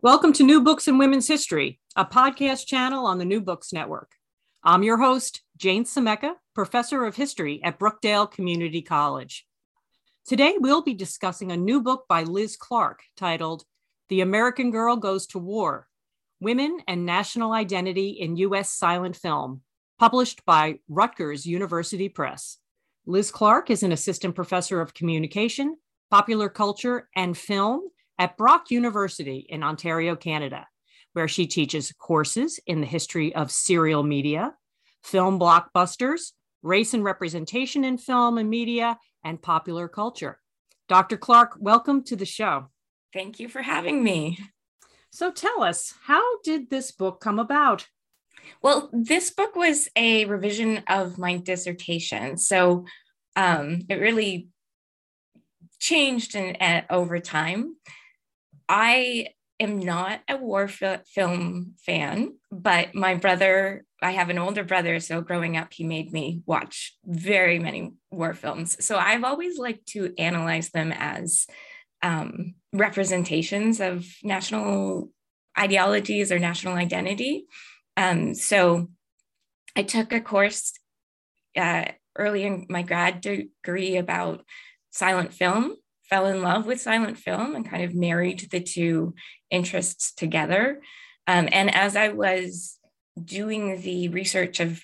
Welcome to New Books in Women's History, a podcast channel on the New Books Network. I'm your host, Jane Semeka, professor of history at Brookdale Community College. Today, we'll be discussing a new book by Liz Clark titled The American Girl Goes to War Women and National Identity in U.S. Silent Film, published by Rutgers University Press. Liz Clark is an assistant professor of communication, popular culture, and film at Brock University in Ontario, Canada, where she teaches courses in the history of serial media, film blockbusters, race and representation in film and media, and popular culture. Dr. Clark, welcome to the show. Thank you for having me. So tell us, how did this book come about? Well, this book was a revision of my dissertation. So um, it really changed in, uh, over time. I am not a war fi- film fan, but my brother, I have an older brother. So growing up, he made me watch very many war films. So I've always liked to analyze them as um, representations of national ideologies or national identity. Um, so I took a course uh, early in my grad degree about silent film fell in love with silent film and kind of married the two interests together. Um, and as I was doing the research of,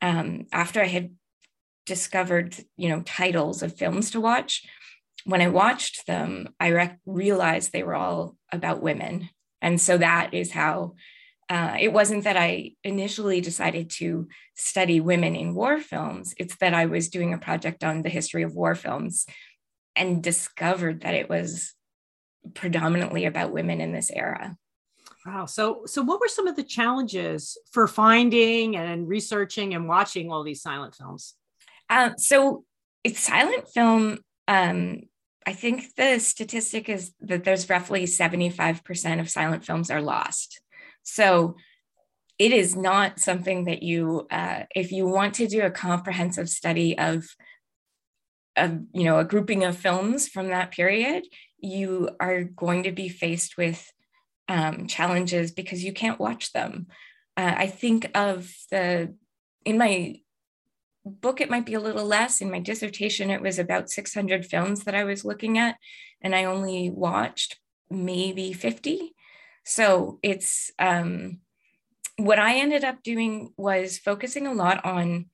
um, after I had discovered, you know, titles of films to watch, when I watched them, I realized they were all about women. And so that is how uh, it wasn't that I initially decided to study women in war films. It's that I was doing a project on the history of war films and discovered that it was predominantly about women in this era. Wow. So, so what were some of the challenges for finding and researching and watching all these silent films? Um, so, it's silent film. Um, I think the statistic is that there's roughly 75% of silent films are lost. So, it is not something that you, uh, if you want to do a comprehensive study of a you know a grouping of films from that period you are going to be faced with um, challenges because you can't watch them. Uh, i think of the in my book it might be a little less. In my dissertation it was about 600 films that i was looking at and i only watched maybe 50 so it's um, what i ended up doing was focusing a lot on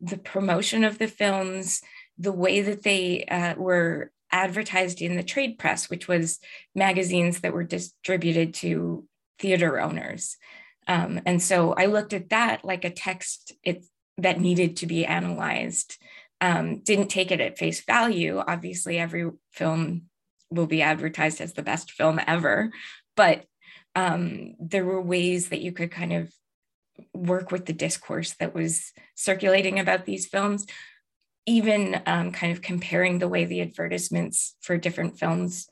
the promotion of the films the way that they uh, were advertised in the trade press, which was magazines that were distributed to theater owners. Um, and so I looked at that like a text it, that needed to be analyzed. Um, didn't take it at face value. Obviously, every film will be advertised as the best film ever, but um, there were ways that you could kind of work with the discourse that was circulating about these films even um, kind of comparing the way the advertisements for different films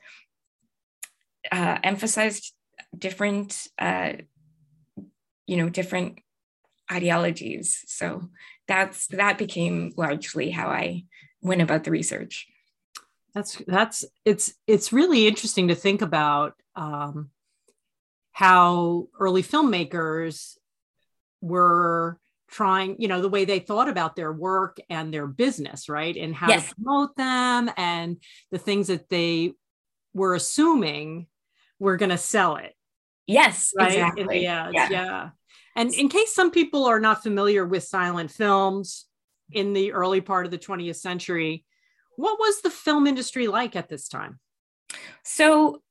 uh, emphasized different, uh, you know, different ideologies. So that's that became largely how I went about the research. That's that's it's it's really interesting to think about um, how early filmmakers were trying, you know, the way they thought about their work and their business, right? And how yes. to promote them and the things that they were assuming were going to sell it. Yes, right? exactly. Yeah, yeah, yeah. And in case some people are not familiar with silent films in the early part of the 20th century, what was the film industry like at this time? So,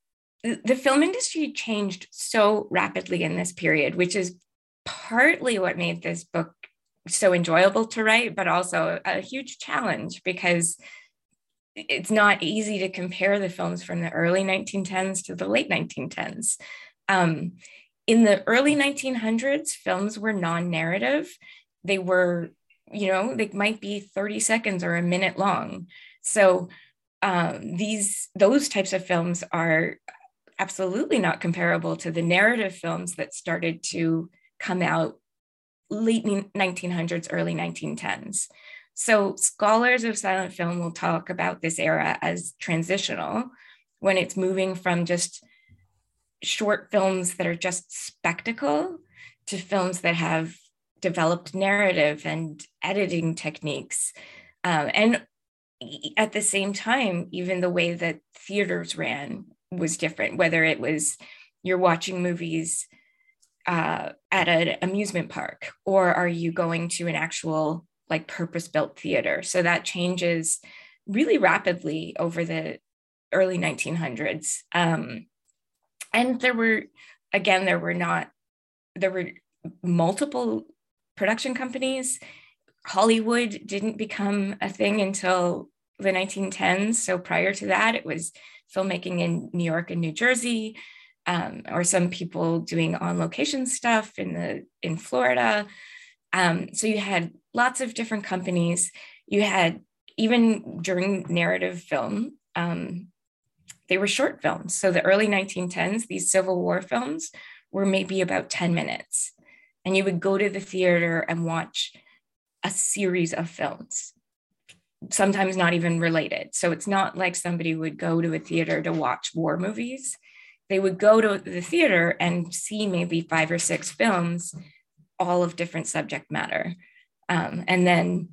the film industry changed so rapidly in this period, which is partly what made this book so enjoyable to write, but also a huge challenge because it's not easy to compare the films from the early 1910s to the late 1910s. Um, in the early 1900s, films were non narrative. They were, you know, they might be 30 seconds or a minute long. So um, these those types of films are absolutely not comparable to the narrative films that started to come out late 1900s, early 1910s. So scholars of silent film will talk about this era as transitional when it's moving from just short films that are just spectacle to films that have developed narrative and editing techniques. Um, and at the same time, even the way that theaters ran was different, whether it was you're watching movies uh, at an amusement park or are you going to an actual like purpose built theater? So that changes really rapidly over the early 1900s. Um, and there were, again, there were not, there were multiple production companies. Hollywood didn't become a thing until the 1910s. So prior to that, it was filmmaking in New York and New Jersey, um, or some people doing on location stuff in the in Florida. Um, so you had lots of different companies. You had even during narrative film, um, they were short films. So the early 1910s, these Civil War films were maybe about 10 minutes. And you would go to the theater and watch a series of films sometimes not even related. So it's not like somebody would go to a theater to watch war movies. They would go to the theater and see maybe five or six films, all of different subject matter. Um, and then,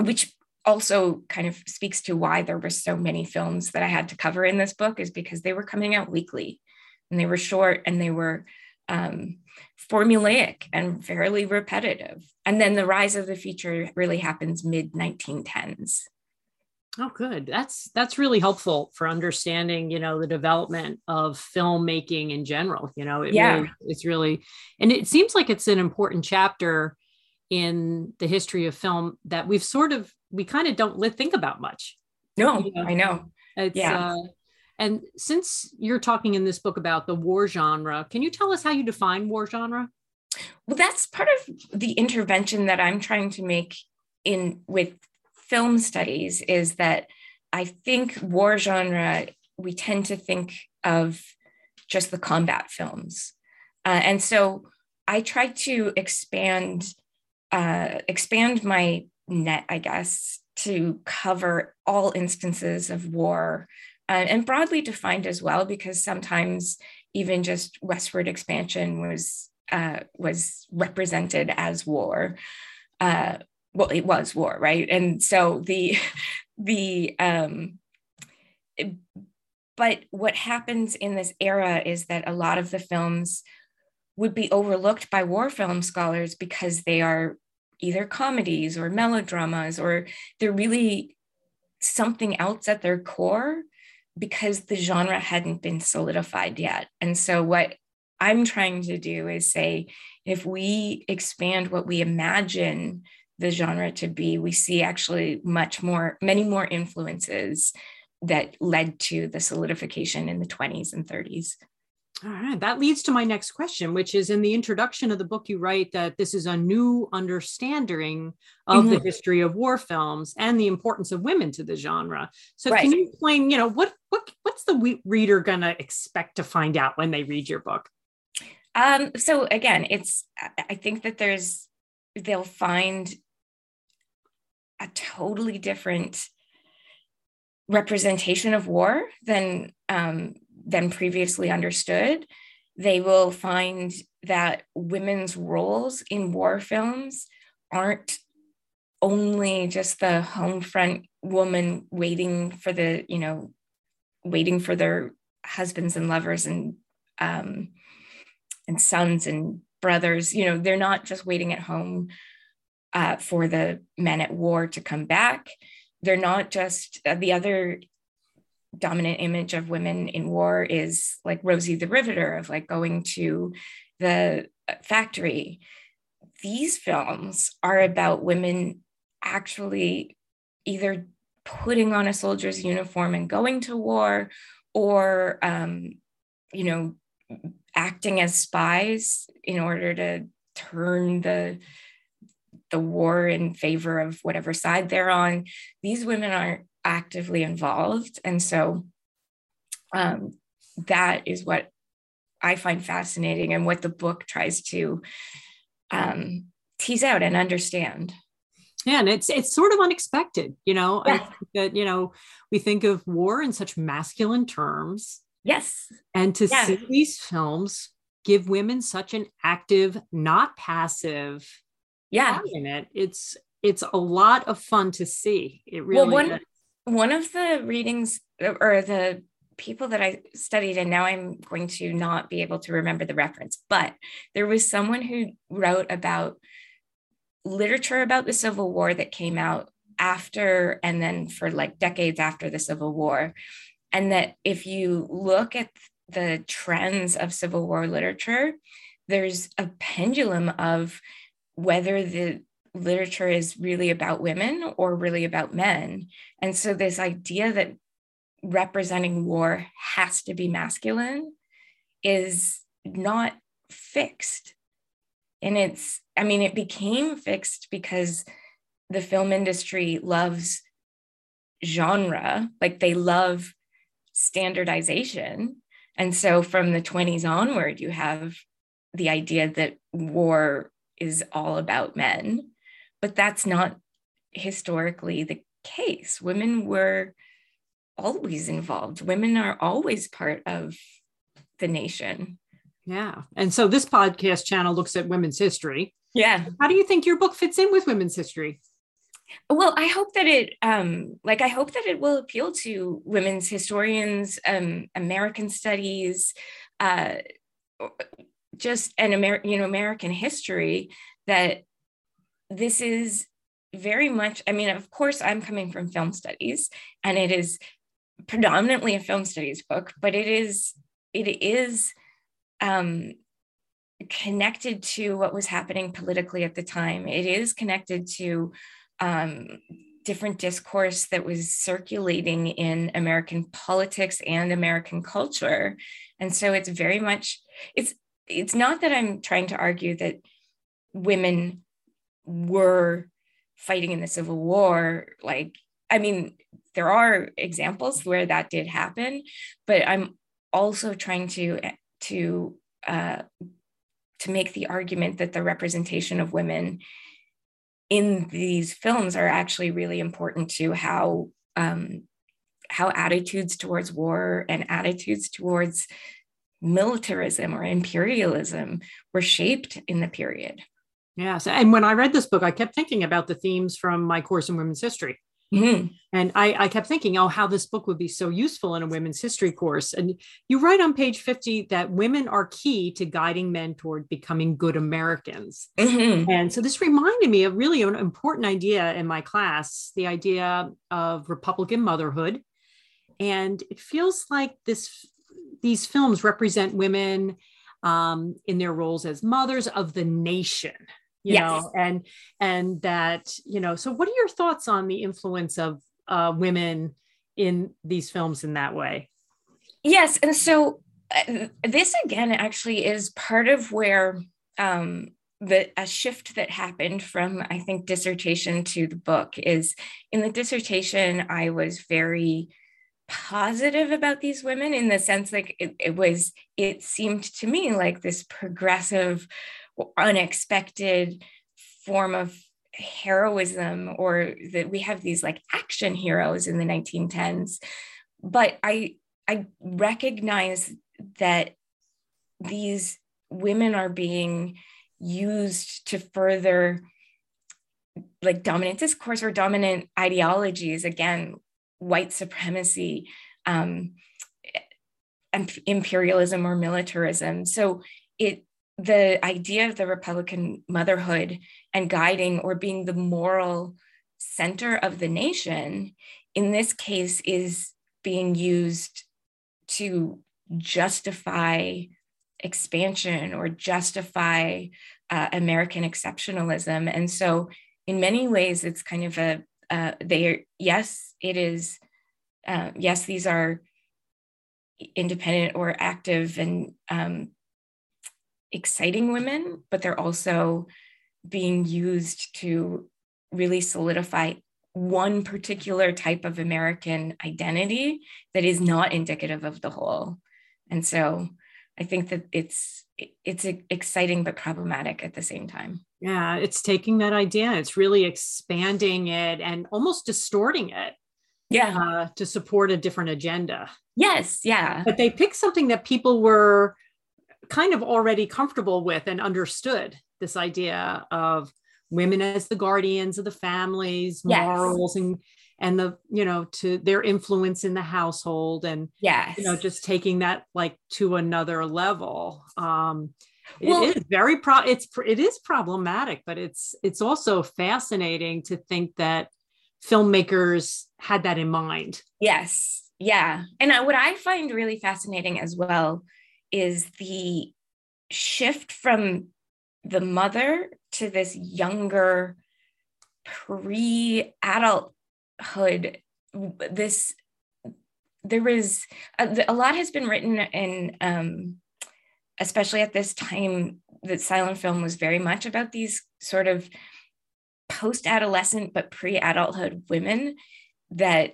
which also kind of speaks to why there were so many films that I had to cover in this book, is because they were coming out weekly and they were short and they were um, formulaic and fairly repetitive. And then the rise of the feature really happens mid 1910s. Oh, good. That's that's really helpful for understanding, you know, the development of filmmaking in general. You know, it yeah. Really, it's really, and it seems like it's an important chapter in the history of film that we've sort of we kind of don't think about much. No, you know? I know. It's yeah. Uh, and since you're talking in this book about the war genre, can you tell us how you define war genre? Well, that's part of the intervention that I'm trying to make in with film studies is that I think war genre, we tend to think of just the combat films. Uh, and so I try to expand uh, expand my net, I guess, to cover all instances of war uh, and broadly defined as well, because sometimes even just westward expansion was uh, was represented as war. Well, it was war, right? And so the the um, but what happens in this era is that a lot of the films would be overlooked by war film scholars because they are either comedies or melodramas or they're really something else at their core because the genre hadn't been solidified yet. And so what I'm trying to do is say if we expand what we imagine the genre to be, we see actually much more, many more influences that led to the solidification in the 20s and 30s. All right. That leads to my next question, which is in the introduction of the book, you write that this is a new understanding of mm-hmm. the history of war films and the importance of women to the genre. So right. can you explain, you know, what what what's the reader gonna expect to find out when they read your book? Um, so again, it's I think that there's they'll find a totally different representation of war than um, than previously understood. They will find that women's roles in war films aren't only just the home front woman waiting for the, you know, waiting for their husbands and lovers and um, and sons and brothers. You know, they're not just waiting at home uh, for the men at war to come back. They're not just uh, the other dominant image of women in war is like Rosie the Riveter, of like going to the factory. These films are about women actually either putting on a soldier's uniform and going to war or, um, you know, acting as spies in order to turn the the war in favor of whatever side they're on. These women aren't actively involved. And so um, that is what I find fascinating and what the book tries to um, tease out and understand. Yeah, and it's it's sort of unexpected, you know. Yeah. that you know we think of war in such masculine terms. Yes, and to yeah. see these films give women such an active, not passive, yeah, it. It's it's a lot of fun to see. It really well, one, one of the readings uh, or the people that I studied, and now I'm going to not be able to remember the reference, but there was someone who wrote about literature about the Civil War that came out after and then for like decades after the Civil War. And that if you look at the trends of Civil War literature, there's a pendulum of whether the literature is really about women or really about men. And so, this idea that representing war has to be masculine is not fixed. And it's, I mean, it became fixed because the film industry loves genre, like they love standardization. And so from the 20s onward, you have the idea that war is all about men but that's not historically the case. Women were always involved, women are always part of the nation. Yeah. And so this podcast channel looks at women's history. Yeah. How do you think your book fits in with women's history? Well, I hope that it, um, like, I hope that it will appeal to women's historians, um, American studies, uh, just an American, you know, American history that this is very much, I mean, of course, I'm coming from film studies and it is predominantly a film studies book, but it is, it is um, connected to what was happening politically at the time. It is connected to um, different discourse that was circulating in American politics and American culture. And so it's very much, it's, it's not that I'm trying to argue that women were fighting in the Civil War, like, I mean, there are examples where that did happen, but I'm also trying to to uh, to make the argument that the representation of women in these films are actually really important to how um, how attitudes towards war and attitudes towards militarism or imperialism were shaped in the period. Yes. And when I read this book, I kept thinking about the themes from my course in women's history. Mm-hmm. And I, I, kept thinking, oh, how this book would be so useful in a women's history course. And you write on page 50 that women are key to guiding men toward becoming good Americans. Mm-hmm. And so this reminded me of really an important idea in my class the idea of Republican motherhood. And it feels like this these films represent women um, in their roles as mothers of the nation you yes. know and and that you know so what are your thoughts on the influence of uh, women in these films in that way yes and so uh, this again actually is part of where um, the a shift that happened from I think dissertation to the book is in the dissertation I was very positive about these women in the sense like it, it was it seemed to me like this progressive unexpected form of heroism or that we have these like action heroes in the 1910s but i i recognize that these women are being used to further like dominant discourse or dominant ideologies again white supremacy um, imperialism or militarism so it the idea of the republican motherhood and guiding or being the moral center of the nation in this case is being used to justify expansion or justify uh, American exceptionalism. And so, in many ways, it's kind of a uh, they are yes, it is uh, yes, these are independent or active and um, exciting women, but they're also being used to really solidify one particular type of American identity that is not indicative of the whole. And so I think that it's it's exciting but problematic at the same time. Yeah, it's taking that idea, it's really expanding it and almost distorting it. Yeah, uh, to support a different agenda. Yes, yeah. But they picked something that people were kind of already comfortable with and understood this idea of women as the guardians of the families, yes. morals and and the you know to their influence in the household and yes you know just taking that like to another level um well, it is very pro it's it is problematic but it's it's also fascinating to think that filmmakers had that in mind yes yeah and what i find really fascinating as well is the shift from the mother to this younger pre adulthood. this there was a, a, lot has been written and um, especially at this time that silent film was very much about these sort of post-adolescent but pre-adulthood women that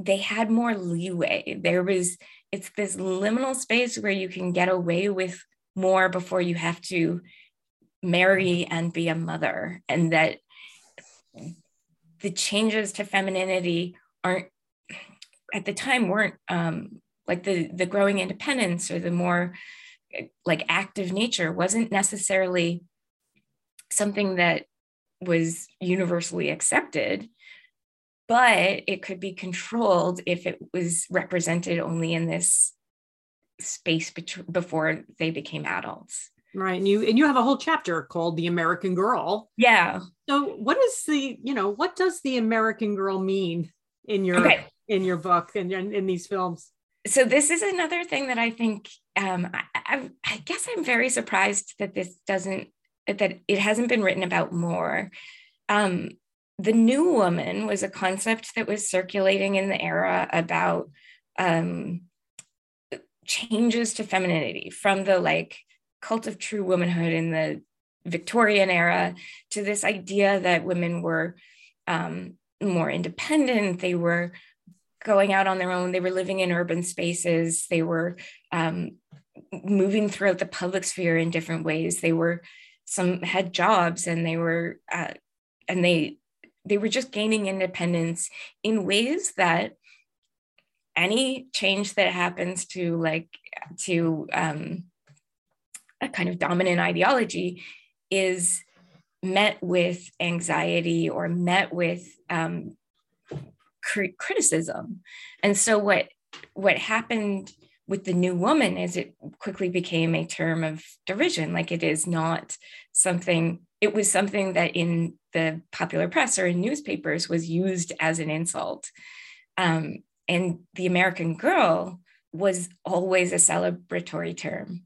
they had more leeway. There was it's this liminal space where you can get away with more before you have to marry and be a mother and that the changes to femininity aren't at the time weren't um, like the the growing independence or the more like active nature wasn't necessarily something that was universally accepted but it could be controlled if it was represented only in this space bet- before they became adults. Right and you and you have a whole chapter called the american girl. Yeah. So what is the you know what does the american girl mean in your okay. in your book and in, in, these films? So this is another thing that i think um, I, I, I guess i'm very surprised that this doesn't that it hasn't been written about more. Um, the new woman was a concept that was circulating in the era about um, changes to femininity from the like cult of true womanhood in the Victorian era to this idea that women were um, more independent, they were going out on their own, they were living in urban spaces, they were um, moving throughout the public sphere in different ways. They were some had jobs and they were uh, and they they were just gaining independence in ways that any change that happens to like to um, a kind of dominant ideology is met with anxiety or met with um, cr- criticism. And so what what happened with the new woman is it quickly became a term of derision. Like it is not something. It was something that in the popular press or in newspapers was used as an insult. Um, and the American girl was always a celebratory term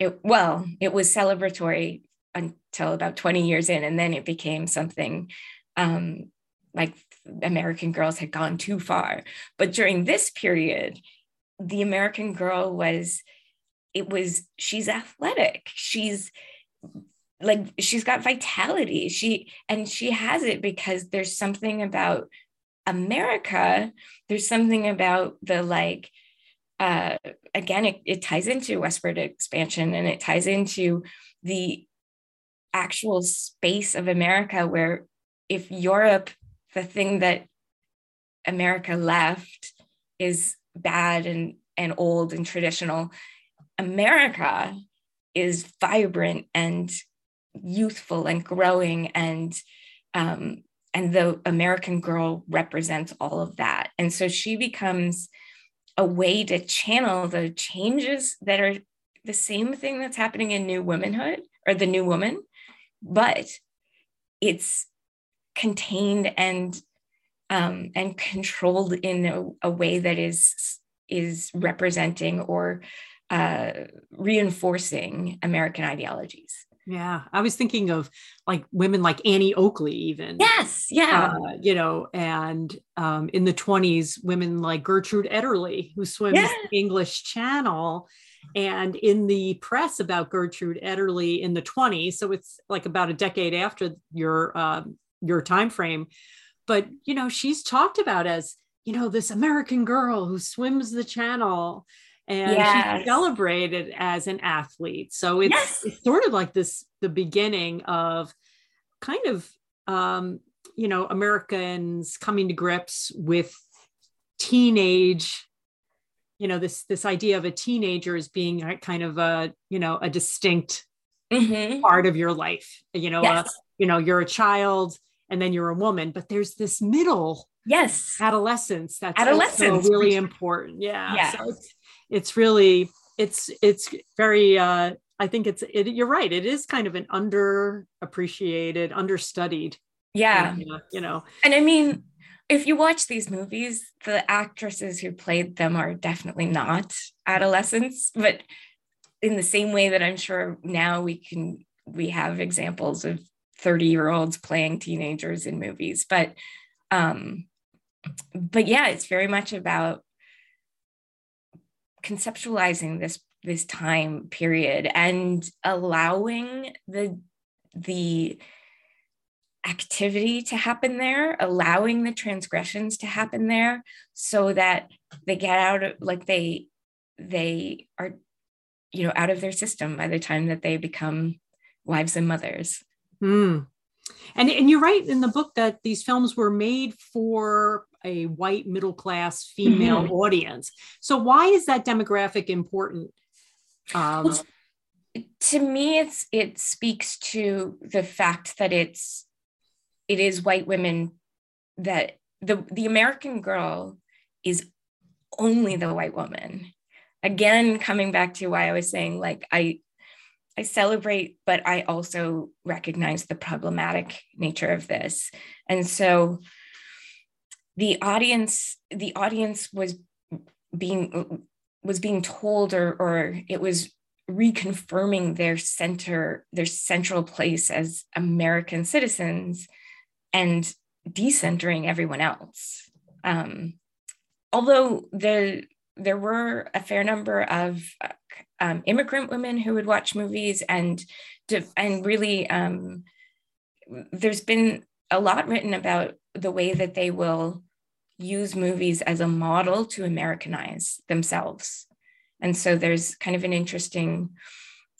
it well it was celebratory until about 20 years in and then it became something um, like american girls had gone too far but during this period the american girl was it was she's athletic. She's like she's got vitality. She and she has it because there's something about america. There's something about the like uh again it, it ties into westward expansion and it ties into the actual space of america where if europe the thing that america left is bad and and old and traditional america is vibrant and youthful and growing and um, and the american girl represents all of that. And so she becomes a way to channel the changes that are the same thing that's happening in new womanhood or the new woman but it's contained and um, and controlled in a, a, way that is is representing or uh, reinforcing American ideologies. Yeah, I was thinking of like women like Annie Oakley, even. Yes, yeah. Uh, you know, and um, in the 20s, women like Gertrude Ederle, who swims yeah. the English Channel. And in the press about Gertrude Ederle in the 20s, so it's like about a decade after your uh, your time frame, but you know, she's talked about as you know this American girl who swims the Channel, and yes. she's celebrated as an athlete. So it's, yes. it's sort of like this the beginning of kind of um, you know Americans coming to grips with teenage you know this this idea of a teenager as being kind of a you know a distinct mm-hmm. part of your life you know yes. uh, you know you're a child and then you're a woman but there's this middle yes. adolescence that's adolescence. really important. Yeah. Yeah so it's, it's really it's it's very uh i think it's it, you're right. It is kind of an underappreciated understudied yeah. you know. And i mean if you watch these movies the actresses who played them are definitely not adolescents but in the same way that i'm sure now we can we have examples of 30 year olds playing teenagers in movies but um but yeah it's very much about conceptualizing this this time period and allowing the the activity to happen there allowing the transgressions to happen there so that they get out of like they they are you know out of their system by the time that they become wives and mothers mm. and and you're right in the book that these films were made for a white middle class female mm-hmm. audience. So why is that demographic important? Um, well, to me, it's it speaks to the fact that it's it is white women that the the American girl is only the white woman. Again, coming back to why I was saying like I I celebrate, but I also recognize the problematic nature of this. And so the audience the audience was being was being told or or it was reconfirming their center their central place as american citizens and decentering everyone else um, although the there were a fair number of um, immigrant women who would watch movies and and really um, there's been a lot written about the way that they will use movies as a model to Americanize themselves. And so there's kind of an interesting,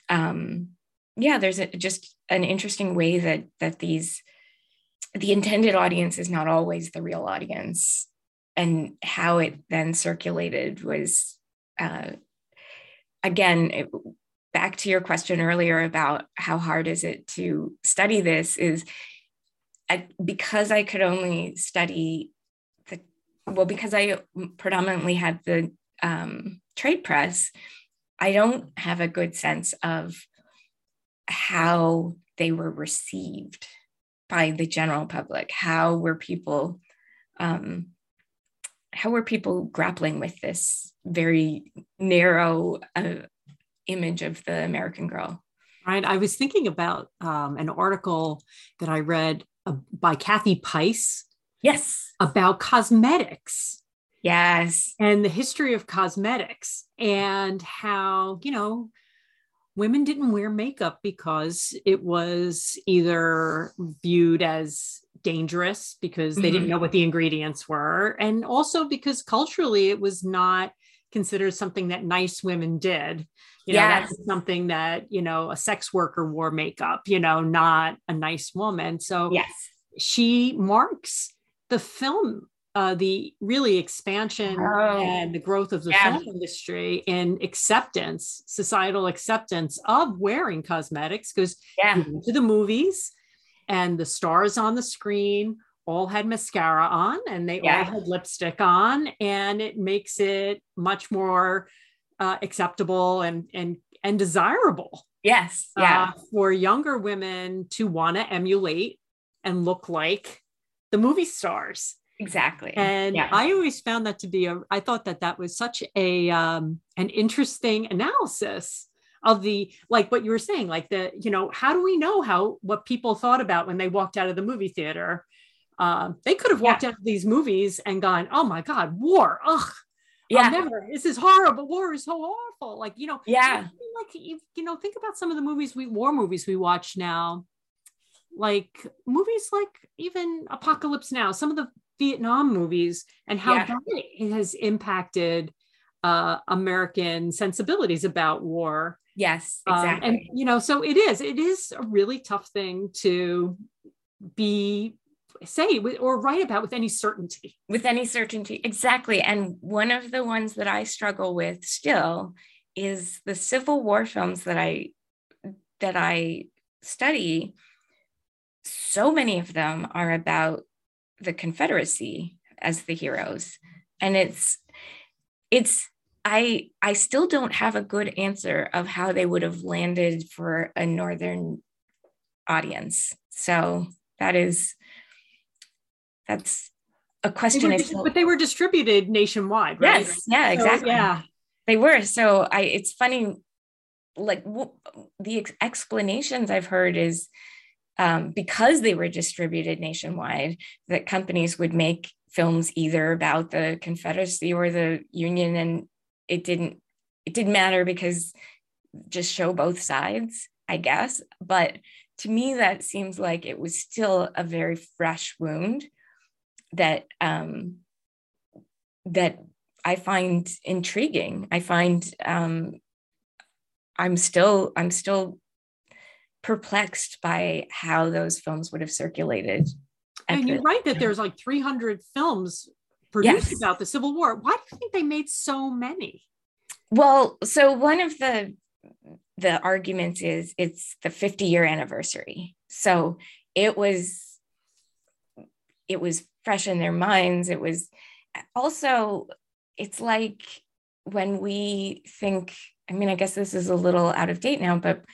um, yeah, there's a, just an interesting way that that these the intended audience is not always the real audience, and how it then circulated was, uh, again, it, back to your question earlier about how hard is it to study this is I, because I could only study the, well, because I predominantly had the um, trade press, I don't have a good sense of how they were received by the general public. How were people, um, how were people grappling with this very narrow uh, image of the American girl? Right. I was thinking about um, an article that I read uh, by Kathy Peiss Yes. About cosmetics Yes. And the history of cosmetics and how, you know, women didn't wear makeup because it was either viewed as dangerous because they mm-hmm. didn't know what the ingredients were and also because culturally it was not considered something that nice women did you know yes. that's something that you know a sex worker wore makeup you know not a nice woman so yes she marks the film uh, the really expansion oh. and the growth of the yeah. film industry and acceptance, societal acceptance of wearing cosmetics. Because yeah. to the movies and the stars on the screen all had mascara on and they yeah. all had lipstick on, and it makes it much more uh, acceptable and and and desirable. Yes, yeah, uh, for younger women to want to emulate and look like the movie stars exactly and yeah. i always found that to be a i thought that that was such a um an interesting analysis of the like what you were saying like the you know how do we know how what people thought about when they walked out of the movie theater um, they could have walked yeah. out of these movies and gone oh my god war ugh yeah I'll never this is horrible war is so awful like you know yeah like you, you know think about some of the movies we war movies we watch now like movies like even apocalypse now some of the Vietnam movies and how yeah. that has impacted uh, American sensibilities about war. Yes, exactly. Um, and you know, so it is. It is a really tough thing to be say or write about with any certainty. With any certainty, exactly. And one of the ones that I struggle with still is the Civil War films that I that I study. So many of them are about the Confederacy as the heroes. And it's it's I I still don't have a good answer of how they would have landed for a northern audience. So that is that's a question. They were, but they were distributed nationwide, right? Yes, yeah, exactly. So, yeah, they were. So I, it's funny, like w- the ex- explanations I've heard is um, because they were distributed nationwide, that companies would make films either about the Confederacy or the Union, and it didn't it didn't matter because just show both sides, I guess. But to me, that seems like it was still a very fresh wound that um, that I find intriguing. I find um, I'm still I'm still perplexed by how those films would have circulated. And you're right that there's like 300 films produced yes. about the Civil War. Why do you think they made so many? Well, so one of the the arguments is it's the 50 year anniversary. So it was it was fresh in their minds. It was also it's like when we think I mean I guess this is a little out of date now, but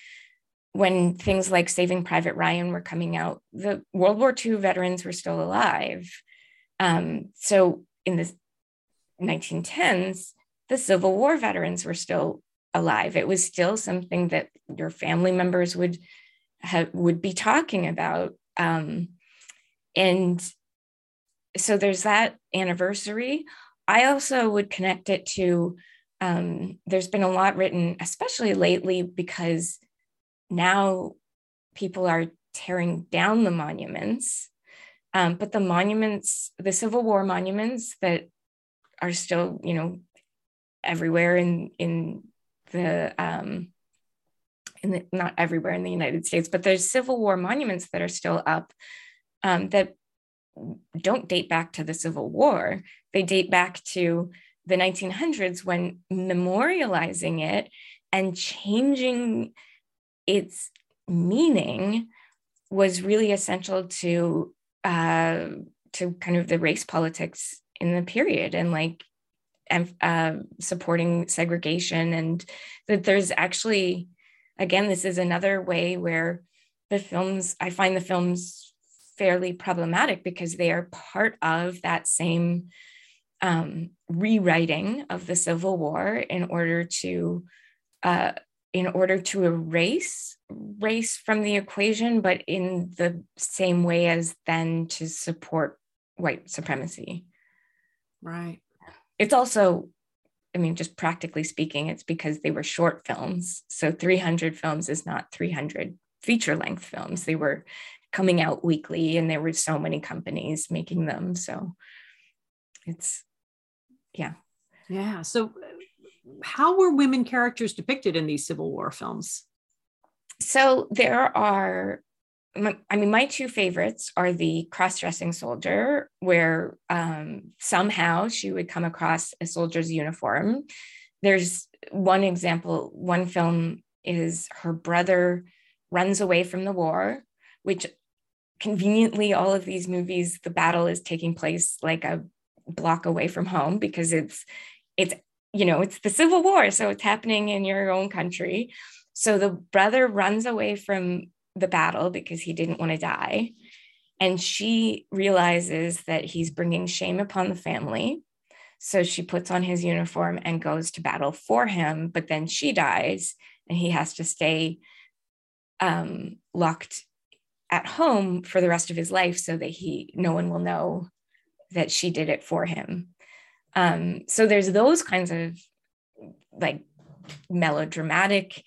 when things like Saving Private Ryan were coming out, the World War II veterans were still alive. Um, so in the 1910s, the Civil War veterans were still alive. It was still something that your family members would have, would be talking about. Um, and so there's that anniversary. I also would connect it to um, there's been a lot written, especially lately, because now people are tearing down the monuments. Um, but the monuments, the Civil War monuments that are still, you know, everywhere in in the um, in the not everywhere in the United States, but there's Civil War monuments that are still up um, that don't date back to the Civil War. They date back to the 1900s when memorializing it and changing its meaning was really essential to uh, to kind of the race politics in the period and like uh, supporting segregation and that there's actually again this is another way where the films i find the films fairly problematic because they are part of that same um, rewriting of the civil war in order to uh, in order to erase race from the equation, but in the same way as then to support white supremacy. Right. it's also I mean, just practically speaking, it's because they were short films. So 300 films is not 300 feature length films. They were coming out weekly and there were so many companies making them. So it's, yeah. Yeah. So, how were women characters depicted in these Civil War films? So, there are I mean, my two favorites are the cross dressing soldier, where um, somehow she would come across a soldier's uniform. There's one example, one film is her brother runs away from the war, which conveniently, all of these movies, the battle is taking place like a block away from home because it's, it's, you know, it's the Civil War. So it's happening in your own country. So the brother runs away from the battle because he didn't want to die. And she realizes that he's bringing shame upon the family. So she puts on his uniform and goes to battle for him. But then she dies and he has to stay um, locked at home for the rest of his life so that he no one will know that she did it for him. Um, so there's those kinds of like melodramatic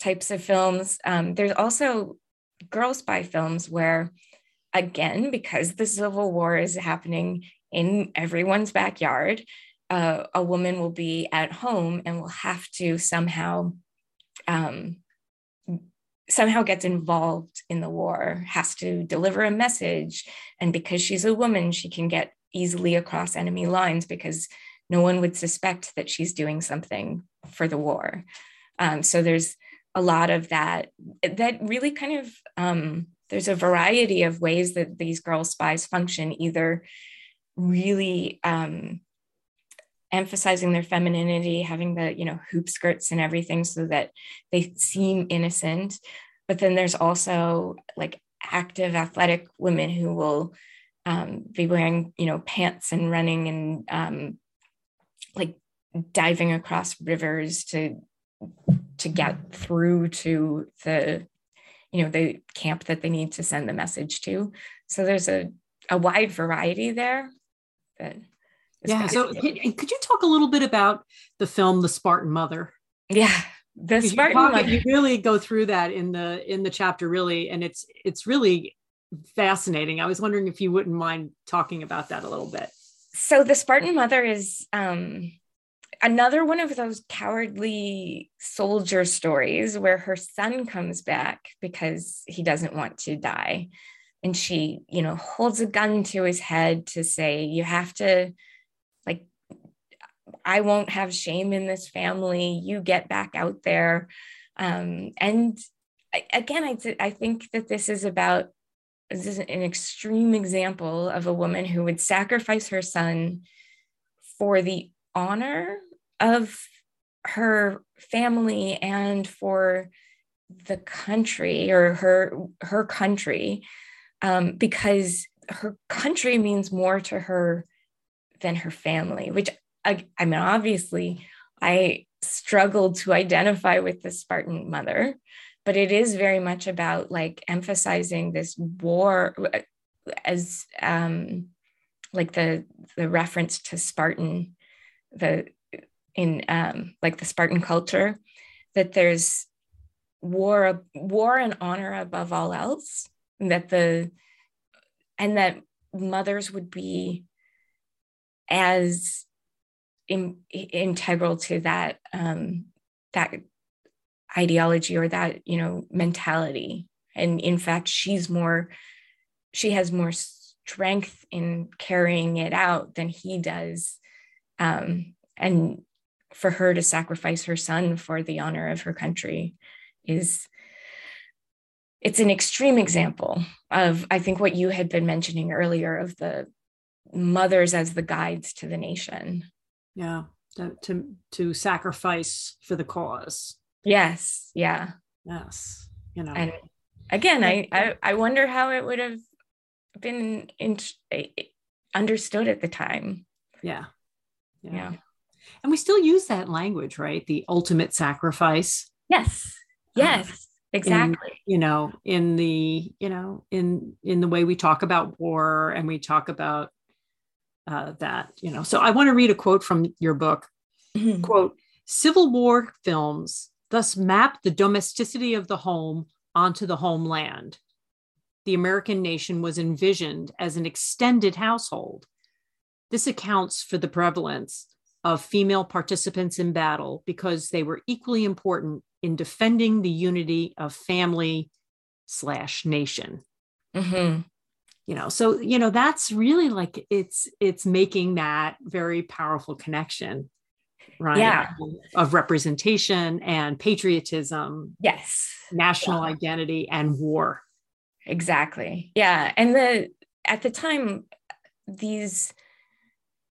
types of films. Um, there's also girl spy films where, again, because the Civil War is happening in everyone's backyard, uh, a woman will be at home and will have to somehow um, somehow gets involved in the war has to deliver a message and because she's a woman she can get easily across enemy lines because no one would suspect that she's doing something for the war. Um, so there's a lot of that that really kind of um, there's a variety of ways that these girl spies function either really um, emphasizing their femininity having the you know hoop skirts and everything so that they seem innocent. But then there's also like active athletic women who will um, be wearing you know pants and running and um, like diving across rivers to to get through to the you know the camp that they need to send the message to. So there's a, a wide variety there that yeah so could you talk a little bit about the film the spartan mother? Yeah the spartan you, mother. you really go through that in the in the chapter really and it's it's really fascinating. I was wondering if you wouldn't mind talking about that a little bit. So the spartan mother is um another one of those cowardly soldier stories where her son comes back because he doesn't want to die. And she you know holds a gun to his head to say you have to like i won't have shame in this family. You get back out there. Um, and again I, th- I think that this is about this is an extreme example of a woman who would sacrifice her son for the honor of her family and for the country or her her country um, because her country means more to her than her family which I, I mean obviously i struggled to identify with the spartan mother but it is very much about like emphasizing this war as um like the the reference to spartan the in um, like the Spartan culture that there's war war and honor above all else and that the and that mothers would be as in, integral to that um, that ideology or that you know mentality. And in fact she's more she has more strength in carrying it out than he does. Um, and for her to sacrifice her son for the honor of her country is it's an extreme example of i think what you had been mentioning earlier of the mothers as the guides to the nation yeah to to, to sacrifice for the cause. Yes yeah. Yes you know. And again I, I i wonder how it would have been in, understood at the time. Yeah. Yeah, yeah. And we still use that language right? The ultimate sacrifice. Yes. Yes uh, exactly. in, you know in the you know in in the way we talk about war and we talk about uh, that you know. So i want to read a quote from your book. Mhm. quote civil war films thus map the domesticity of the home onto the homeland. The american nation was envisioned as an extended household. This accounts for the prevalence of female participants in battle because they were equally important in defending the unity of family slash nation. Mhm. You know so you know that's really like it's it's making that very powerful connection right Yeah. of representation and patriotism Yes. national identity and war Exactly. Yeah. And the at the time, these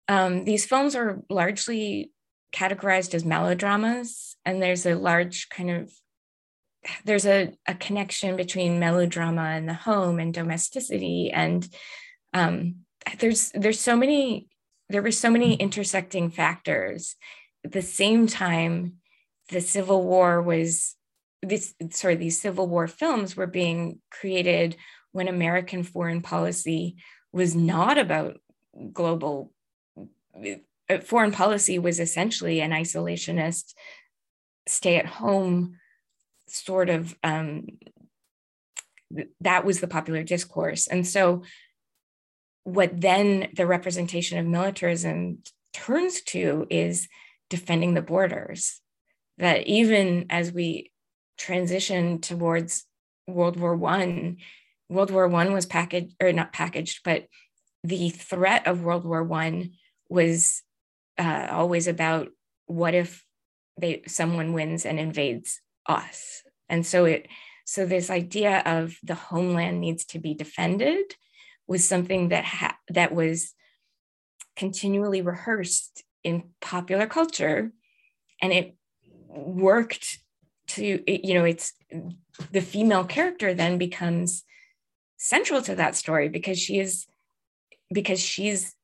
um, these films are largely categorized as melodramas, and there's a large kind of there's a, a connection between melodrama and the home and domesticity and um, there's there's so many there were so many intersecting factors. At the same time the civil war was this sorry these civil war films were being created when american foreign policy was not about global uh, foreign policy was essentially an isolationist stay at home sort of um, th- that was the popular discourse. And so what then the representation of militarism turns to is defending the borders. That even as we transition towards world war one world war one was packaged or not packaged but the threat of world war one was uh, always about what if they someone wins and invades us. And so it so this idea of the homeland needs to be defended was something that ha- that was continually rehearsed in popular culture. And it worked to it- you know it's the female character then becomes central to that story because she is because she's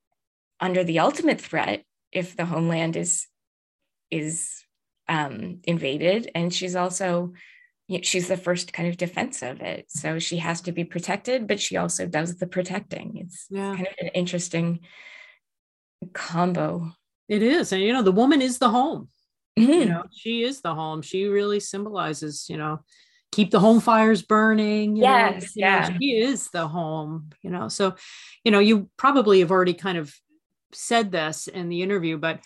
under the ultimate threat if the homeland is is um, invaded. And she's also you know, she's the first kind of defense of it. So she has to be protected but she also does the protecting. It's yeah. kind of an interesting combo. It is. And you know the woman is the home. You Mhm. know she is the home. She really symbolizes you know keep the home fires burning you know, Yes, know, yeah. she is the home you know. So you know you probably have already kind of said this in the interview but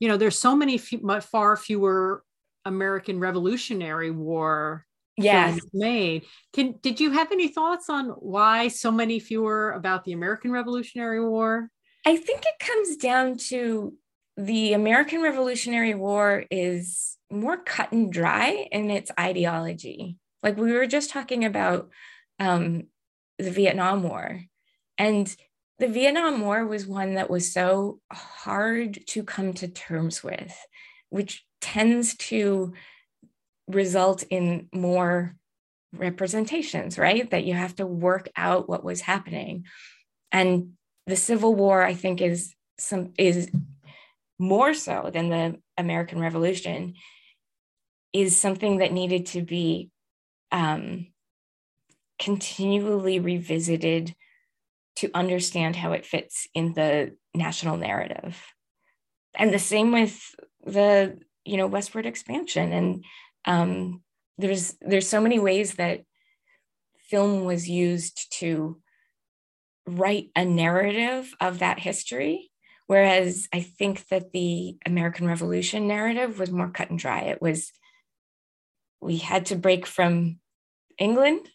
you know there's so many few, far fewer american revolutionary war yes. made. Can did you have any thoughts on why so many fewer about the american revolutionary war? I think it comes down to the American Revolutionary War is more cut and dry in its ideology. Like we were just talking about um, the Vietnam War, and the Vietnam War was one that was so hard to come to terms with, which tends to result in more representations, right? That you have to work out what was happening. And the Civil War, I think, is some is more so than the American Revolution, is something that needed to be um, continually revisited to understand how it fits in the national narrative. And the same with the you know westward expansion. And um, there's there's so many ways that film was used to write a narrative of that history. Whereas I think that the American Revolution narrative was more cut and dry. It was, we had to break from England,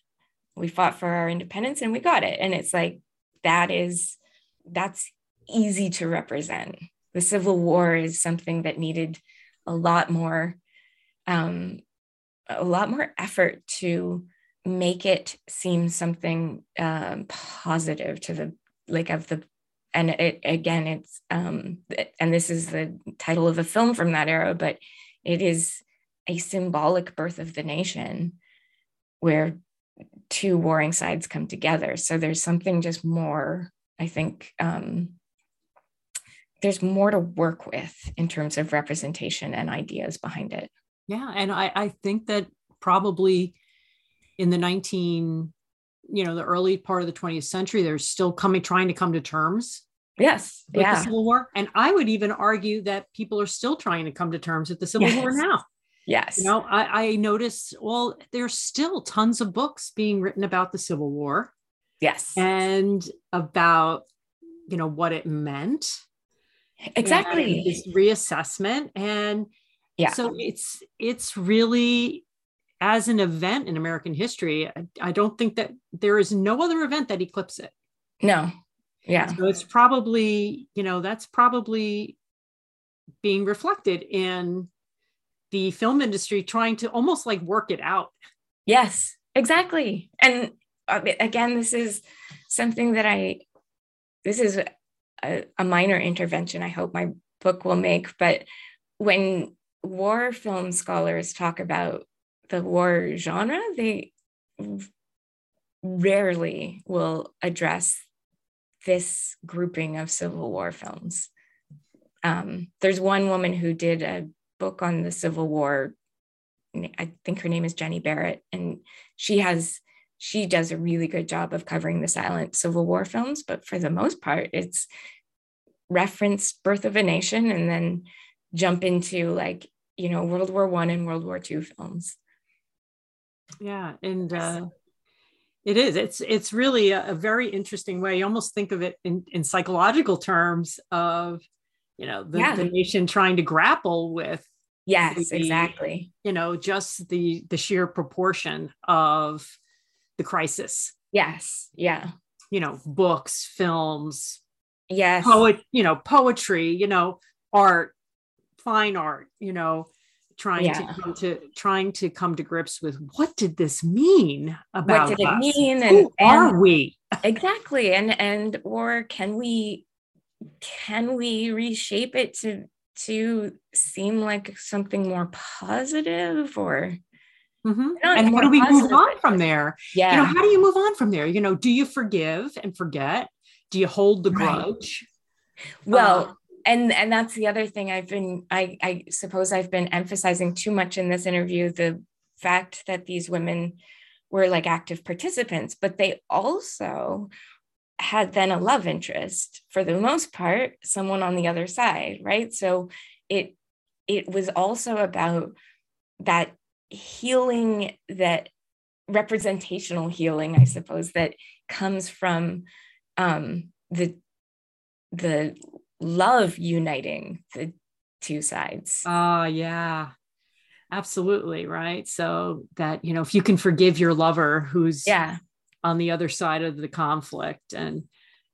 we fought for our independence and we got it. And it's like, that is, that's easy to represent. The Civil War is something that needed a lot more, um, a lot more effort to make it seem something um, positive to the like of the and it again it's um and this is the title of a film from that era but it is a symbolic birth of the nation where two warring sides come together so there's something just more i think um there's more to work with in terms of representation and ideas behind it yeah and i i think that probably in the 19 you know the early part of the 20th century they're still coming trying to come to terms Yes. with yeah. the Civil War. And I would even argue that people are still trying to come to terms with the Civil Yes. War now. Yes. You know, I, I noticed, well, there's still tons of books being written about the Civil War yes. and about, you know, what it meant. exactly. This reassessment. And Yeah. so it's it's really as an event in American history, I, I don't think that there is no other event that eclipses it. No. Yeah. So it's probably, you know, that's probably being reflected in the film industry trying to almost like work it out. Yes, exactly. And uh, again, this is something that I, this is a, a minor intervention I hope my book will make. But when war film scholars talk about the war genre, they rarely will address this grouping of Civil War films. Um, there's one woman who did a book on the Civil War. I think her name is Jenny Barrett, and she has she does a really good job of covering the silent Civil War films. But for the most part, it's reference Birth of a Nation and then jump into like you know World War One and World War Two films. Yeah, and uh, it is. It's it's really a, a, very interesting way. You almost think of it in, in psychological terms of, you know, the, Yeah. the nation trying to grapple with, Yes, The- exactly. you know, just the the sheer proportion of the crisis. Yes, yeah, You know, books, films, yes, poet, you know, poetry, you know, art, fine art, you know, trying Yeah. to come to trying to come to grips with what did this mean about What did it mean? And, Who are we? exactly, and and or can we can we reshape it to to seem like something more positive or Mhm. Not And how do we move on from there? yeah You know, how do you move on from there? You know, do you forgive and forget? Do you hold the Right. grudge? well Uh, and and that's the other thing i've been i i suppose i've been emphasizing too much in this interview the fact that these women were like active participants but they also had then a love interest for the most part someone on the other side right so it it was also about that healing that representational healing i suppose that comes from um the the love uniting the two sides. Ah, yeah. Absolutely, right? So that, you know, if you can forgive your lover who's yeah, on the other side of the conflict and,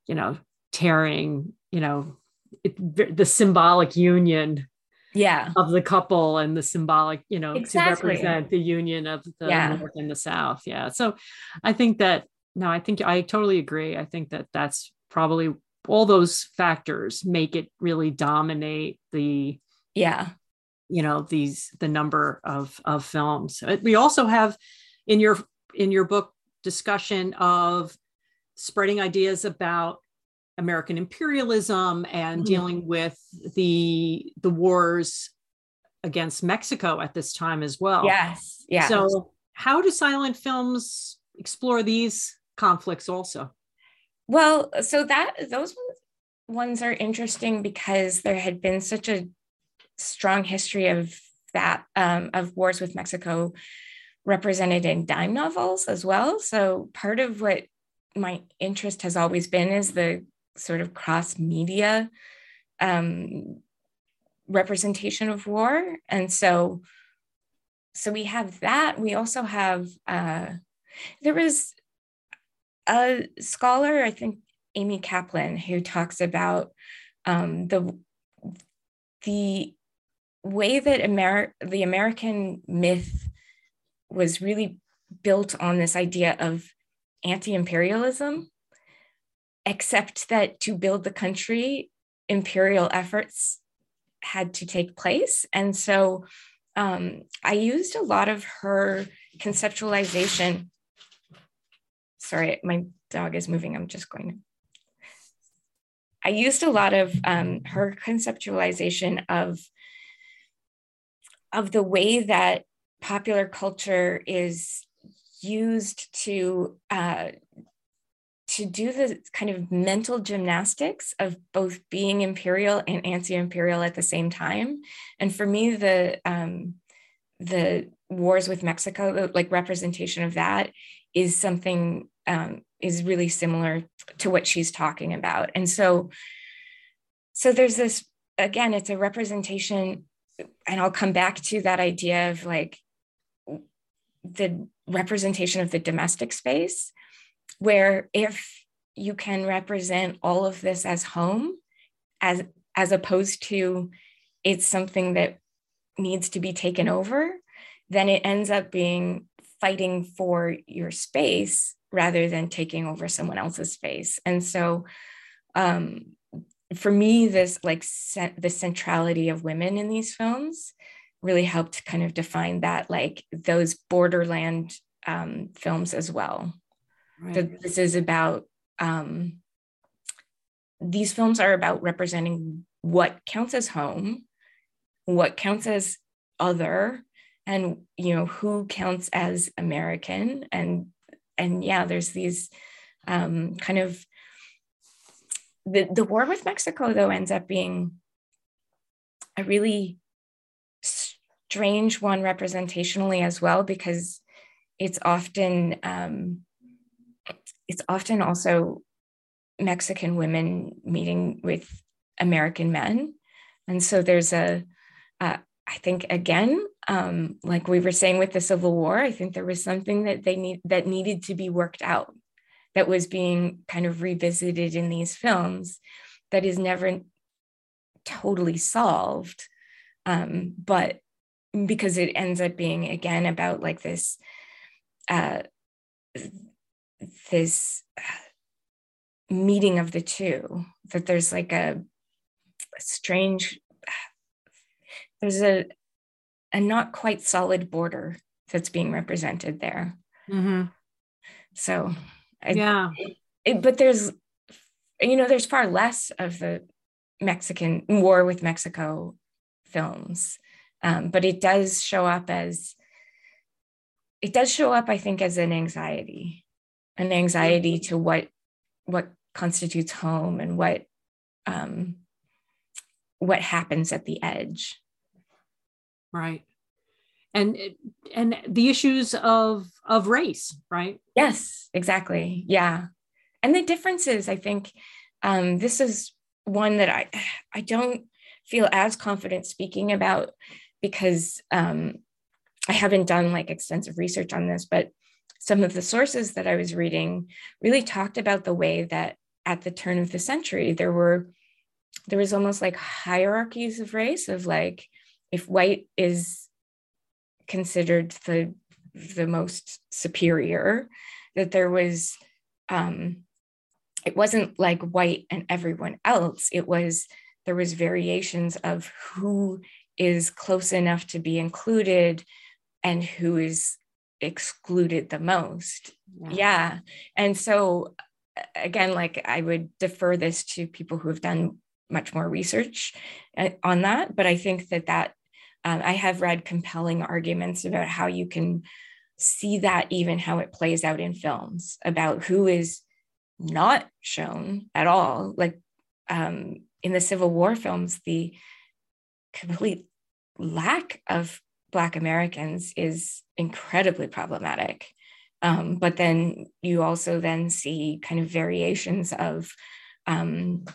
you know, tearing, you know, it, the symbolic union yeah, of the couple and the symbolic, you know, Exactly. to represent the union of the Yeah. North and the South. Yeah. So I think that, no, I think I totally agree. I think that that's probably all those factors make it really dominate the, yeah, you know, these, the number of, of films. We also have in your, in your book discussion of spreading ideas about American imperialism and Mhm. dealing with the the wars against Mexico at this time as well. yes, yeah. So how do silent films explore these conflicts also? well, so that those ones- ones are interesting because there had been such a strong history of that um, of wars with Mexico represented in dime novels as well. So part of what my interest has always been is the sort of cross media um, representation of war, and so so we have that. We also have uh, there was a scholar, I think Amy Kaplan, who talks about um, the the way that Amer- the American myth was really built on this idea of anti-imperialism, except that to build the country, imperial efforts had to take place, and so um, I used a lot of her conceptualization sorry, my dog is moving. I'm just going to. I used a lot of um, her conceptualization of of the way that popular culture is used to uh, to do the kind of mental gymnastics of both being imperial and anti-imperial at the same time. And for me, the um, the wars with Mexico, like representation of that, is something um, is really similar to what she's talking about. And so, so there's this again, it's a representation, and I'll come back to that idea of like the representation of the domestic space where if you can represent all of this as home as as opposed to it's something that needs to be taken over then it ends up being fighting for your space rather than taking over someone else's space. And so um, for me this like the centrality of women in these films really helped kind of define that like those borderland um, films as well Right. That this is about um, these films are about representing what counts as home, what counts as other, and you know who counts as American, and and yeah, there's these um, kind of the the war with Mexico though ends up being a really strange one representationally as well because it's often um, it's often also Mexican women meeting with American men. And so there's a, uh, I think again, um, like we were saying with the Civil War, I think there was something that they need that needed to be worked out, that was being kind of revisited in these films, that is never totally solved, um, but because it ends up being again about like this uh, this meeting of the two that there's like a, a strange there's a a not quite solid border that's being represented there. Mm-hmm. so I, yeah. it, but there's you know there's far less of the mexican war with mexico films um, but it does show up as it does show up i think as an anxiety an anxiety to what what constitutes home and what um, what happens at the edge. Right. And and the issues of of race right? Yes exactly. Yeah. And the differences i think um, this is one that i i don't feel as confident speaking about because um, i haven't done like extensive research on this but some of the sources that I was reading really talked about the way that at the turn of the century there were there was almost like hierarchies of race of like if white is considered the the most superior that there was um it wasn't like white and everyone else. It was there was variations of who is close enough to be included and who is excluded the most. Yeah. yeah. And so, again, like I would defer this to people who have done much more research uh, on that. But I think that that um, I have read compelling arguments about how you can see that even how it plays out in films about who is not shown at all. Like um, in the Civil War films, the complete lack of Black Americans is incredibly problematic. Um, but then you also then see kind of variations of um,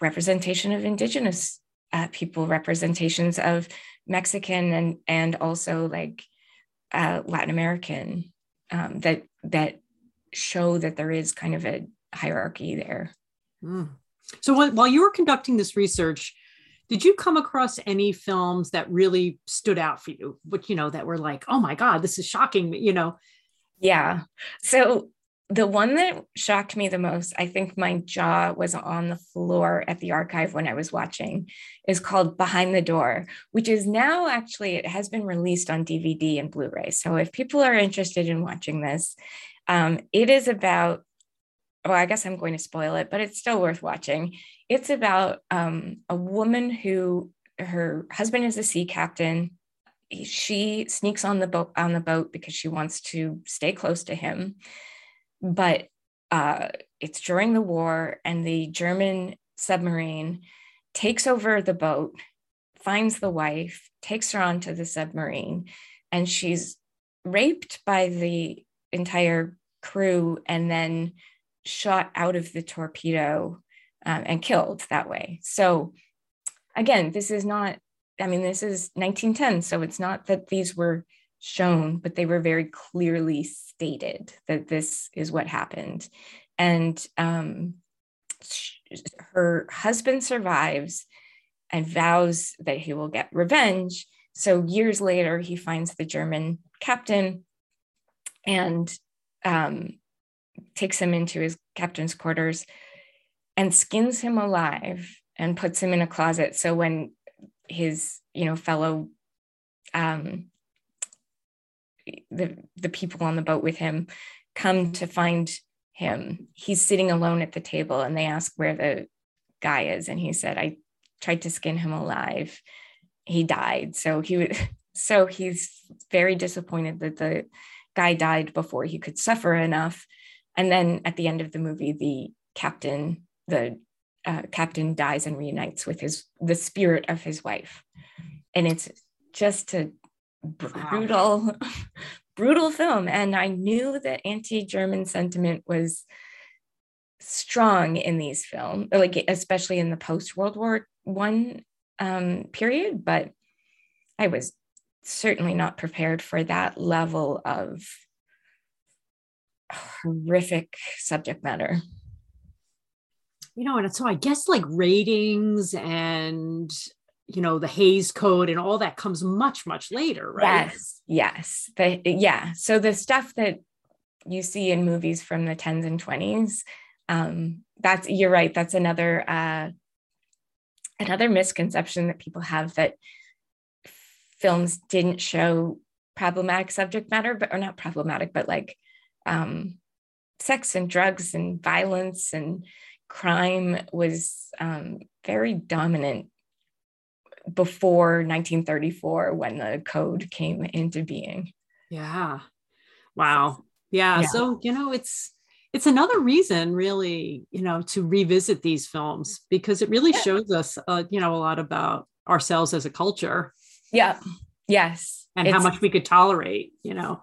representation of indigenous uh, people, representations of Mexican and and also like uh, Latin American um, that that show that there is kind of a hierarchy there. Mm. So while you were conducting this research, did you come across any films that really stood out for you? Which you know that were like oh my god this is shocking you know? Yeah. So the one that shocked me the most i think my jaw was on the floor at the archive when i was watching is called behind the door which is now actually it has been released on dvd and blu-ray. So if people are interested in watching this um, it is about well, I guess I'm going to spoil it, but it's still worth watching. It's about um, a woman who her husband is a sea captain. She sneaks on the boat on the boat because she wants to stay close to him, but uh, it's during the war, and the German submarine takes over the boat, finds the wife, takes her onto the submarine, and she's raped by the entire crew and then shot out of the torpedo um, and killed that way. So, again, this is not, I mean, this is 1910. So it's not that these were shown, but they were very clearly stated that this is what happened. And um, her husband survives and vows that he will get revenge. So years later, he finds the German captain and um, takes him into his captain's quarters and skins him alive and puts him in a closet. So when his, you know, fellow, um, the the people on the boat with him come to find him, he's sitting alone at the table, and they ask where the guy is, and he said, "I tried to skin him alive. He died." So he would. So he's very disappointed that the guy died before he could suffer enough. And then at the end of the movie, the captain, the uh, captain dies and reunites with his the spirit of his wife, and it's just a brutal, wow. brutal film. And I knew that anti-German sentiment was strong in these films, like especially in the post World War One um, period. But I was certainly not prepared for that level of horrific subject matter you know and so i guess like ratings and you know the Hays Code and all that comes much much later right? Yes yes. The, yeah. So the stuff that you see in movies from the 10s and 20s um, that's you're right that's another uh, another misconception that people have that films didn't show problematic subject matter, but or not problematic, but like um, sex and drugs and violence and crime was um, very dominant before 1934 when the code came into being. Yeah. Wow. Yeah. yeah. So, you know, it's it's another reason really, you know, to revisit these films because it really yeah. shows us uh, you know, a lot about ourselves as a culture yeah. Yes. And it's, how much we could tolerate, you know.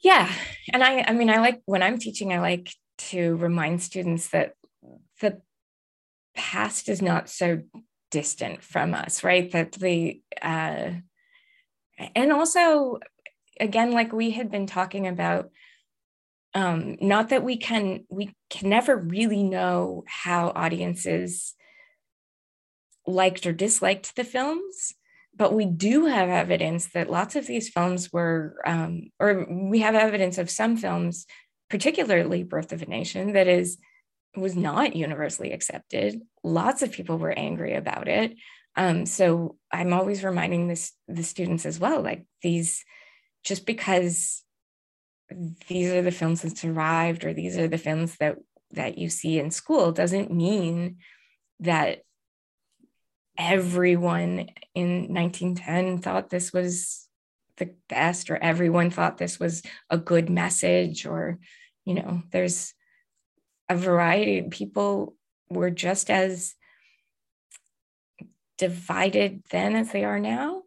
Yeah. And I I mean I like when I'm teaching I like to remind students that the past is not so distant from us, right? That the uh and also again like we had been talking about um not that we can we can never really know how audiences liked or disliked the films but we do have evidence that lots of these films were, um, or we have evidence of some films, particularly Birth of a Nation, that is was not universally accepted. Lots of people were angry about it. Um, so I'm always reminding this the students as well, like these, just because these are the films that survived, or these are the films that that you see in school, doesn't mean that everyone in 1910 thought this was the best or everyone thought this was a good message or you know there's a variety of people were just as divided then as they are now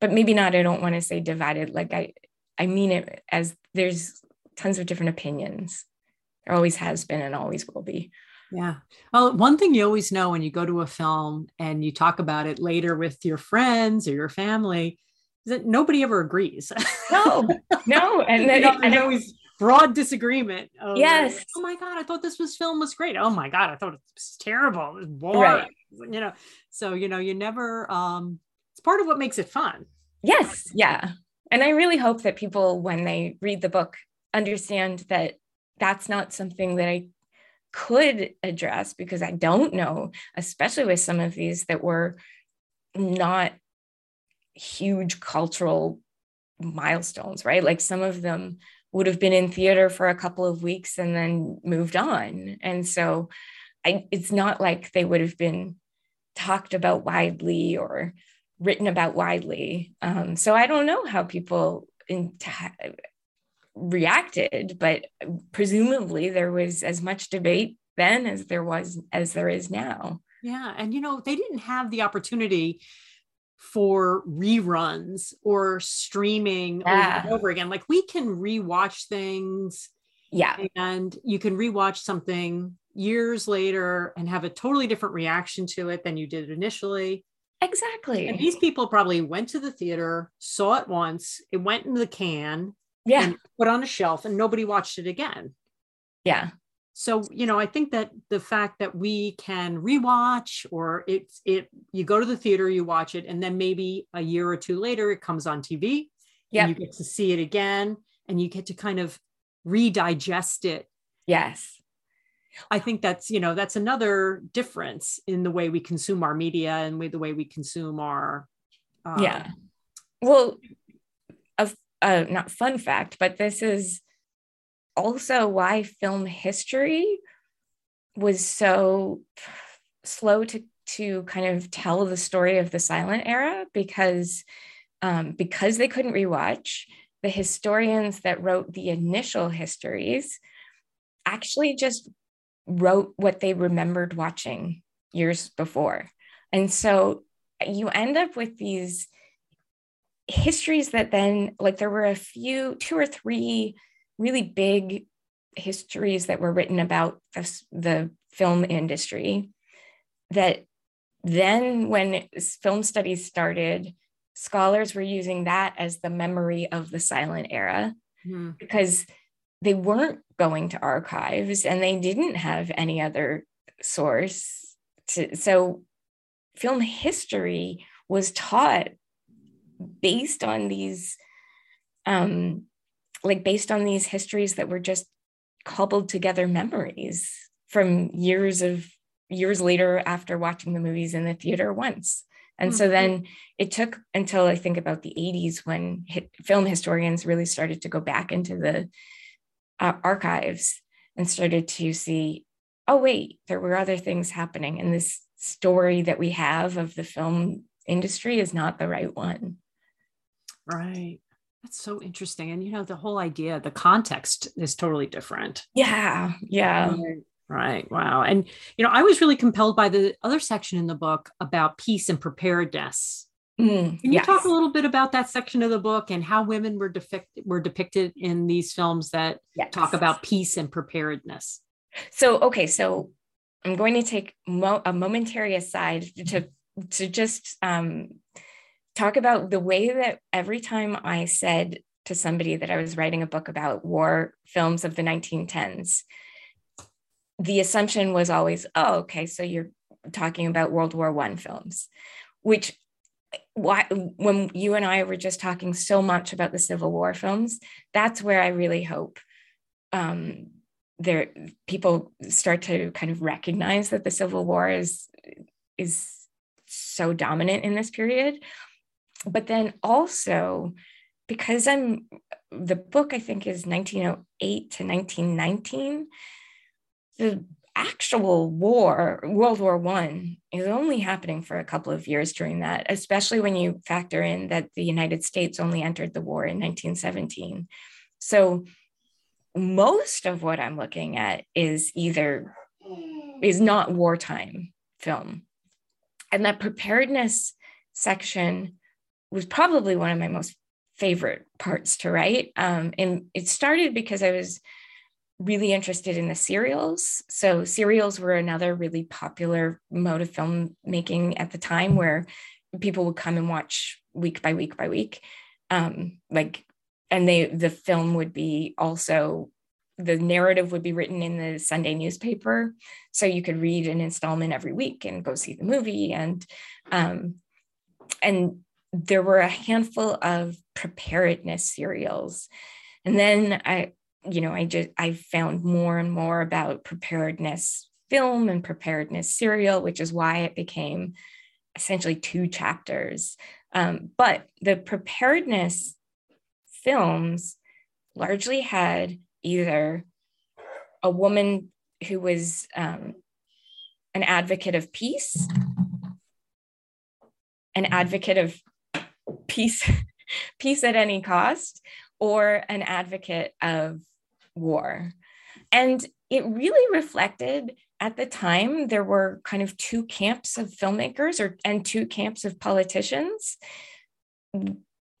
but maybe not i don't want to say divided like i i mean it as there's tons of different opinions there always has been and always will be yeah. Well, one thing you always know when you go to a film and you talk about it later with your friends or your family is that nobody ever agrees. No, no. And, know, there's always broad disagreement. yes. Like, oh my God, I thought this was film was great. Oh my God, I thought it was terrible. It was boring. Right. You know, so, you know, you never, um, it's part of what makes it fun. Yes. Yeah. And I really hope that people, when they read the book, understand that that's not something that I could address because I don't know, especially with some of these that were not huge cultural milestones, right? Like some of them would have been in theater for a couple of weeks and then moved on. And so I, it's not like they would have been talked about widely or written about widely. Um, so I don't know how people in, reacted, but presumably there was as much debate then as there was as there is now. Yeah. And you know, they didn't have the opportunity for reruns or streaming yeah. over and over again. Like we can rewatch things. Yeah. And you can rewatch something years later and have a totally different reaction to it than you did initially. Exactly. And these people probably went to the theater, saw it once, it went in the can, yeah, put on a shelf, and nobody watched it again. Yeah. So, you know, I think that the fact that we can rewatch or it's it you go to the theater, you watch it, and then maybe a year or two later it comes on TV. Yeah. You get to see it again and you get to kind of redigest it. Yes. I think that's, you know, that's another difference in the way we consume our media and the way we consume our. Um, yeah. Well, a, a not fun fact, but this is also why film history was so slow to to kind of tell the story of the silent era because um, because they couldn't rewatch the historians that wrote the initial histories actually just wrote what they remembered watching years before. And so you end up with these histories that then, like, there were a few, two or three really big histories that were written about this, the film industry that then when film studies started scholars were using that as the memory of the silent era mm-hmm. because they weren't going to archives and they didn't have any other source to, so film history was taught based on these um like based on these histories that were just cobbled together memories from years of years later after watching the movies in the theater once. And mm-hmm. so then it took until i think about the 80s when hit, film historians really started to go back into the uh, archives and started to see oh wait there were other things happening and this story that we have of the film industry is not the right one. Right that's so interesting and you know the whole idea the context is totally different yeah yeah right. Right. Wow. And, you know, I was really compelled by the other section in the book about peace and preparedness. Mm, Can you yes. talk a little bit about that section of the book and how women were, were depicted in these films that yes. talk about peace and preparedness? So, okay. So I'm going to take mo- a momentary aside to, to just um, talk about the way that every time I said to somebody that I was writing a book about war films of the 1910s, the assumption was always, oh, okay, so you're talking about World War One films, which why when you and I were just talking so much about the Civil War films, that's where I really hope um, there people start to kind of recognize that the Civil War is is so dominant in this period. But then also because I'm the book I think is 1908 to 1919 the actual war, World War One, is only happening for a couple of years during that, especially when you factor in that the United States only entered the war in 1917. So most of what I'm looking at is either is not wartime film. And that preparedness section was probably one of my most favorite parts to write. Um, and it started because I was really interested in the serials. So serials were another really popular mode of filmmaking at the time where people would come and watch week by week by week. Um, like, and they the film would be also the narrative would be written in the Sunday newspaper. So you could read an installment every week and go see the movie. And um, and there were a handful of preparedness serials. And then I you know, I just I found more and more about preparedness film and preparedness serial, which is why it became essentially two chapters. Um, but the preparedness films largely had either a woman who was um, an advocate of peace, an advocate of peace, peace at any cost, or an advocate of war. And it really reflected at the time there were kind of two camps of filmmakers or and two camps of politicians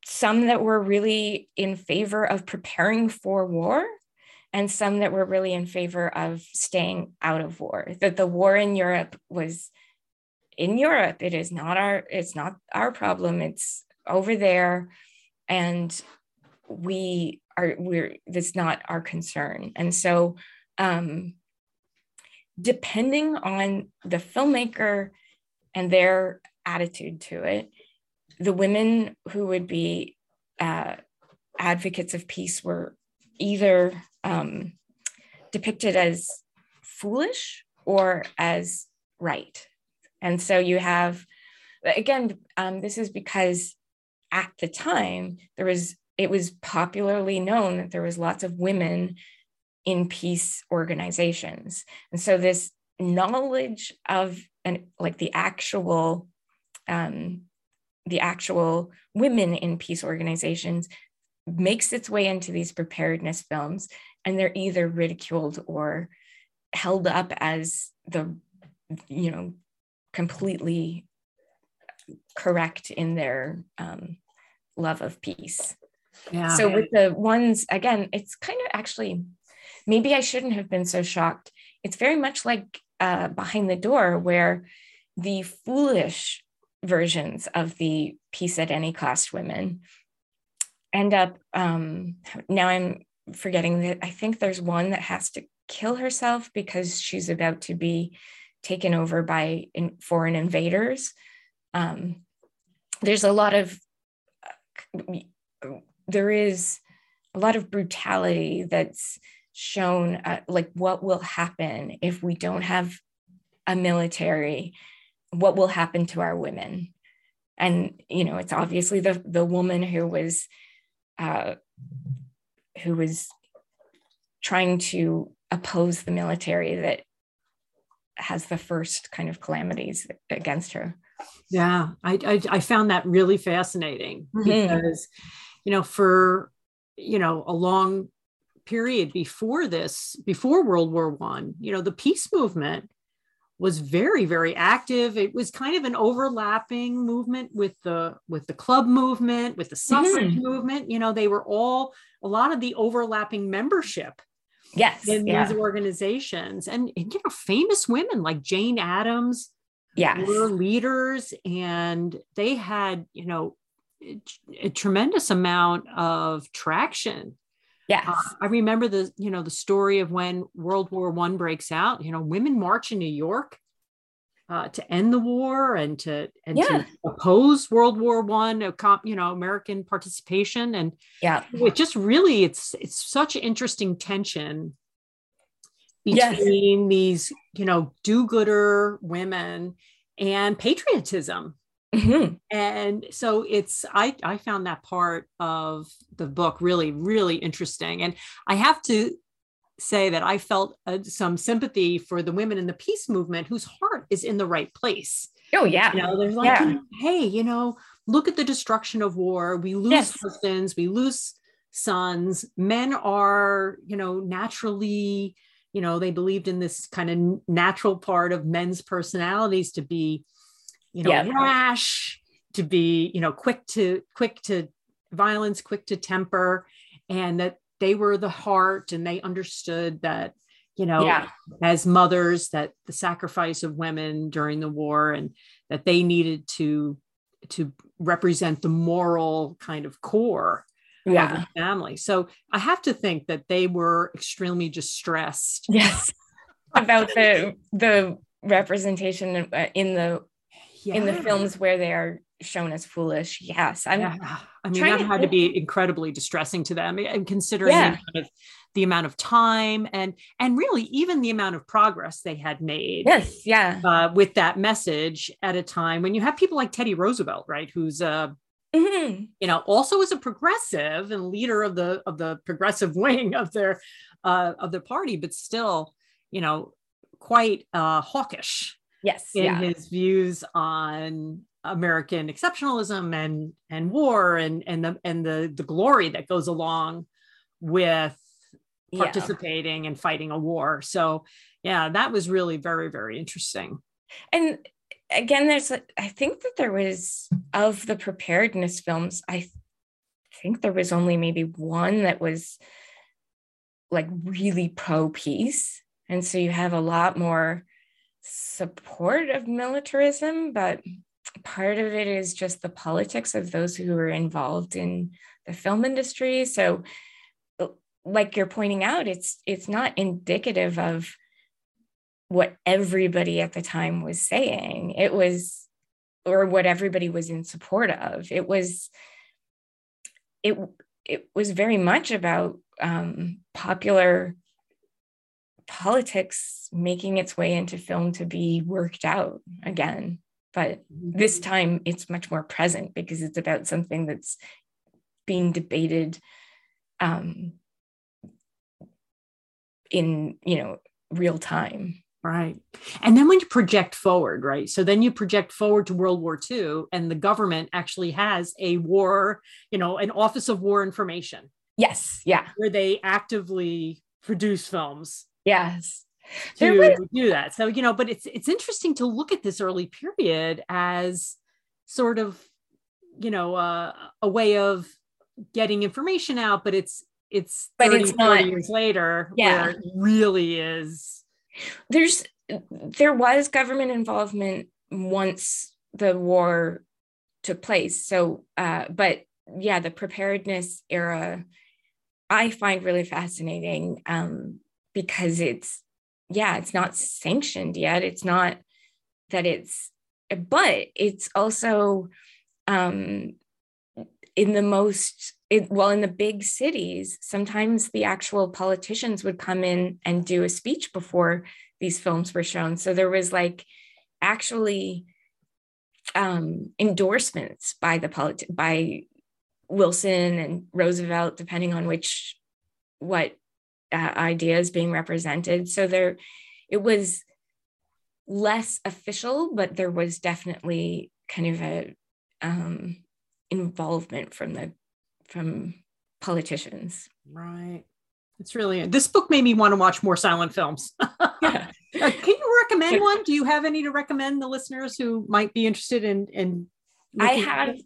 some that were really in favor of preparing for war and some that were really in favor of staying out of war that the war in europe was in europe it is not our it's not our problem it's over there and we are we're that's not our concern and so um depending on the filmmaker and their attitude to it the women who would be uh, advocates of peace were either um, depicted as foolish or as right. And so you have, again, um, this is because at the time there was it was popularly known that there was lots of women in peace organizations, and so this knowledge of and like the actual um, the actual women in peace organizations makes its way into these preparedness films and they're either ridiculed or held up as the you know completely correct in their um, love of peace. Yeah. so with the ones again it's kind of actually maybe i shouldn't have been so shocked. It's very much like uh, behind the door where the foolish versions of the peace at any cost women end up um, now i'm forgetting that i think there's one that has to kill herself because she's about to be taken over by in, foreign invaders. Um, there's a lot of there is a lot of brutality that's shown uh, like what will happen if we don't have a military? What will happen to our women? And you know it's obviously the the woman who was uh, who was trying to oppose the military that has the first kind of calamities against her yeah i i, I found that really fascinating mm-hmm. because you know for you know a long period before this before world war one you know the peace movement was very very active it was kind of an overlapping movement with the with the club movement with the suffrage mm-hmm. movement you know they were all a lot of the overlapping membership yes in yeah. these organizations and, and, you know famous women like jane addams yes. were leaders and they had you know a, tremendous amount of traction Yes. Uh, I remember the, you know, the story of when World War One breaks out, you know, women march in New York uh, to end the war and to and yeah. to oppose World War One, you know, American participation. And yeah, it just really it's it's such interesting tension between yes. these, you know, do-gooder women and patriotism Mm-hmm. And so it's I I found that part of the book really really interesting, and I have to say that I felt uh, some sympathy for the women in the peace movement whose heart is in the right place. Oh yeah, you know, there's like, yeah. hey, you know, look at the destruction of war. We lose yes. husbands, we lose sons. Men are, you know, naturally, you know, they believed in this kind of natural part of men's personalities to be you know, yeah. rash, to be, you know, quick to quick to violence, quick to temper, and that they were the heart and they understood that, you know, yeah. as mothers, that the sacrifice of women during the war and that they needed to to represent the moral kind of core yeah. of family. So I have to think that they were extremely distressed. Yes. About the the representation in the yeah. in the films where they are shown as foolish. Yes, I'm. Yeah. I mean, that to had to be incredibly distressing to them, and considering yeah. the, the amount of time and and really even the amount of progress they had made. Yes, yeah, uh, with that message at a time when you have people like Teddy Roosevelt, right, who's uh, mm-hmm. you know, also as a progressive and leader of the of the progressive wing of their uh, of the party, but still, you know, quite uh, hawkish yes in yeah. his views on American exceptionalism and and war and and the and the the glory that goes along with participating yeah. and fighting a war. So yeah, that was really very very interesting. And again, there's I think that there was of the preparedness films. I think there was only maybe one that was like really pro peace, and so you have a lot more support of militarism, but part of it is just the politics of those who are involved in the film industry. So, like you're pointing out, it's it's not indicative of what everybody at the time was saying. It was, or what everybody was in support of. It was, it it was very much about um, popular politics making its way into film to be worked out again. But mm-hmm. this time it's much more present because it's about something that's being debated um, in, you know, real time. Right. And then when you project forward, right? So then you project forward to World War II, and the government actually has a war, you know, an Office of War Information. Yes. Yeah. Where they actively produce films Yes. To was- do that. So, you know, but it's it's interesting to look at this early period as sort of, you know, uh, a way of getting information out, but it's it's but 30, it's not years later yeah. where it really is. There's there was government involvement once the war took place. So uh, but yeah, the preparedness era I find really fascinating. Um, because it's yeah it's not sanctioned yet it's not that it's but it's also um in the most it, well in the big cities sometimes the actual politicians would come in and do a speech before these films were shown so there was like actually um endorsements by the polit- by wilson and roosevelt depending on which what uh, ideas being represented. So there, it was less official, but there was definitely kind of a um, involvement from the from politicians. Right. It's really this book made me want to watch more silent films. yeah. Uh, can you recommend one? Do you have any to recommend the listeners who might be interested in in? I have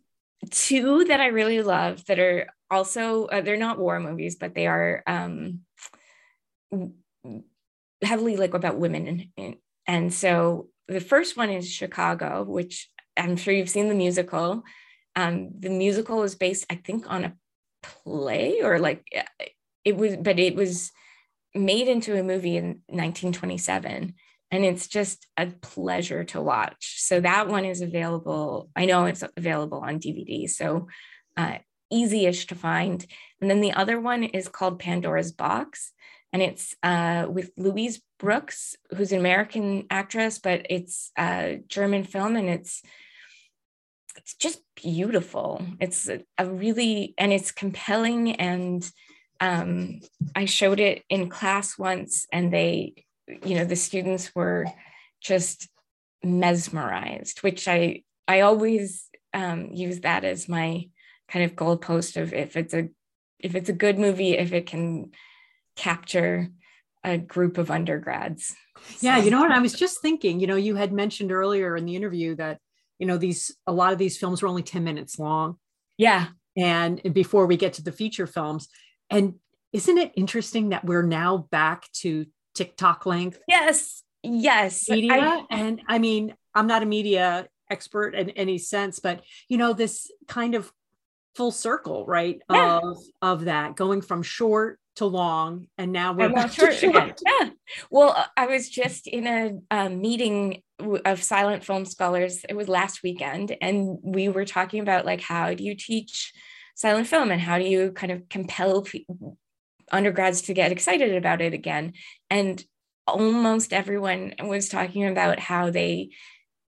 two that I really love that are also uh, they're not war movies, but they are um, heavily like about women and, and so the first one is chicago which i'm sure you've seen the musical um, the musical is based i think on a play or like it was but it was made into a movie in 1927 and it's just a pleasure to watch. So that one is available i know it's available on dvd so uh, easy-ish to find. And then the other one is called pandora's box and it's uh, with Louise Brooks, who's an American actress, but it's a German film, and it's it's just beautiful. It's a, really and it's compelling, and um, I showed it in class once, and they, you know, the students were just mesmerized, which I I always um, use that as my kind of goalpost of if it's a if it's a good movie, if it can capture a group of undergrads. Yeah, you know what? I was just thinking, you know, you had mentioned earlier in the interview that, you know, these a lot of these films were only 10 minutes long. Yeah. And before we get to the feature films. And isn't it interesting that we're now back to TikTok length? Yes. Yes. Media. I, and I mean, I'm not a media expert in any sense, but you know, this kind of full circle, right? Yeah. Of of that going from short to long and now we're back to short. yeah well uh, i was just in a, a meeting of silent film scholars it was last weekend and we were talking about like how do you teach silent film and how do you kind of compel undergrads to get excited about it again and almost everyone was talking about how they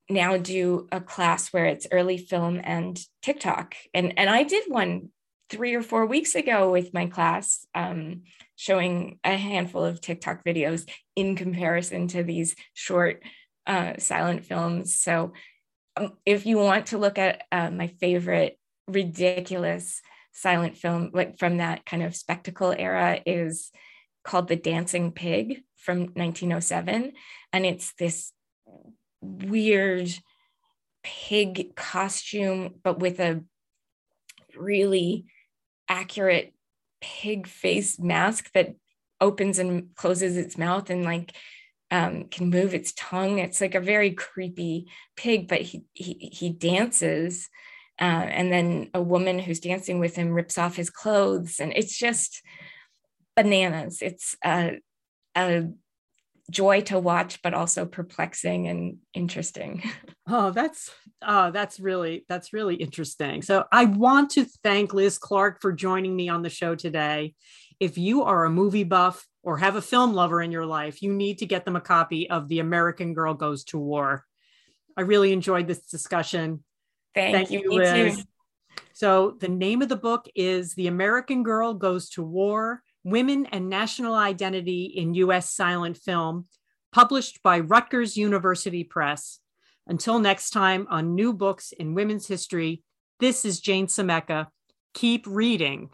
now do a class where it's early film and TikTok. And and I did one three or four weeks ago with my class um, showing a handful of TikTok videos in comparison to these short uh, silent films. So um, if you want to look at uh, my favorite ridiculous silent film, like from that kind of spectacle era, is called The Dancing Pig from 1907. And it's this weird pig costume, but with a really accurate pig face mask that opens and closes its mouth and like um, can move its tongue. It's like a very creepy pig, but he he, he dances. Uh, and then a woman who's dancing with him rips off his clothes, and it's just bananas. It's a, a joy to watch, but also perplexing and interesting. Oh, that's oh, that's really that's really interesting. So I want to thank Liz Clarke for joining me on the show today. If you are a movie buff or have a film lover in your life, you need to get them a copy of The American Girl Goes to War. I really enjoyed this discussion. Thank, Thank you, Liz. Too. So the name of the book is The American Girl Goes to War Women and National Identity in U.S. Silent Film, published by Rutgers University Press. Until next time on New Books in Women's History, this is Jane Semeka. Keep reading.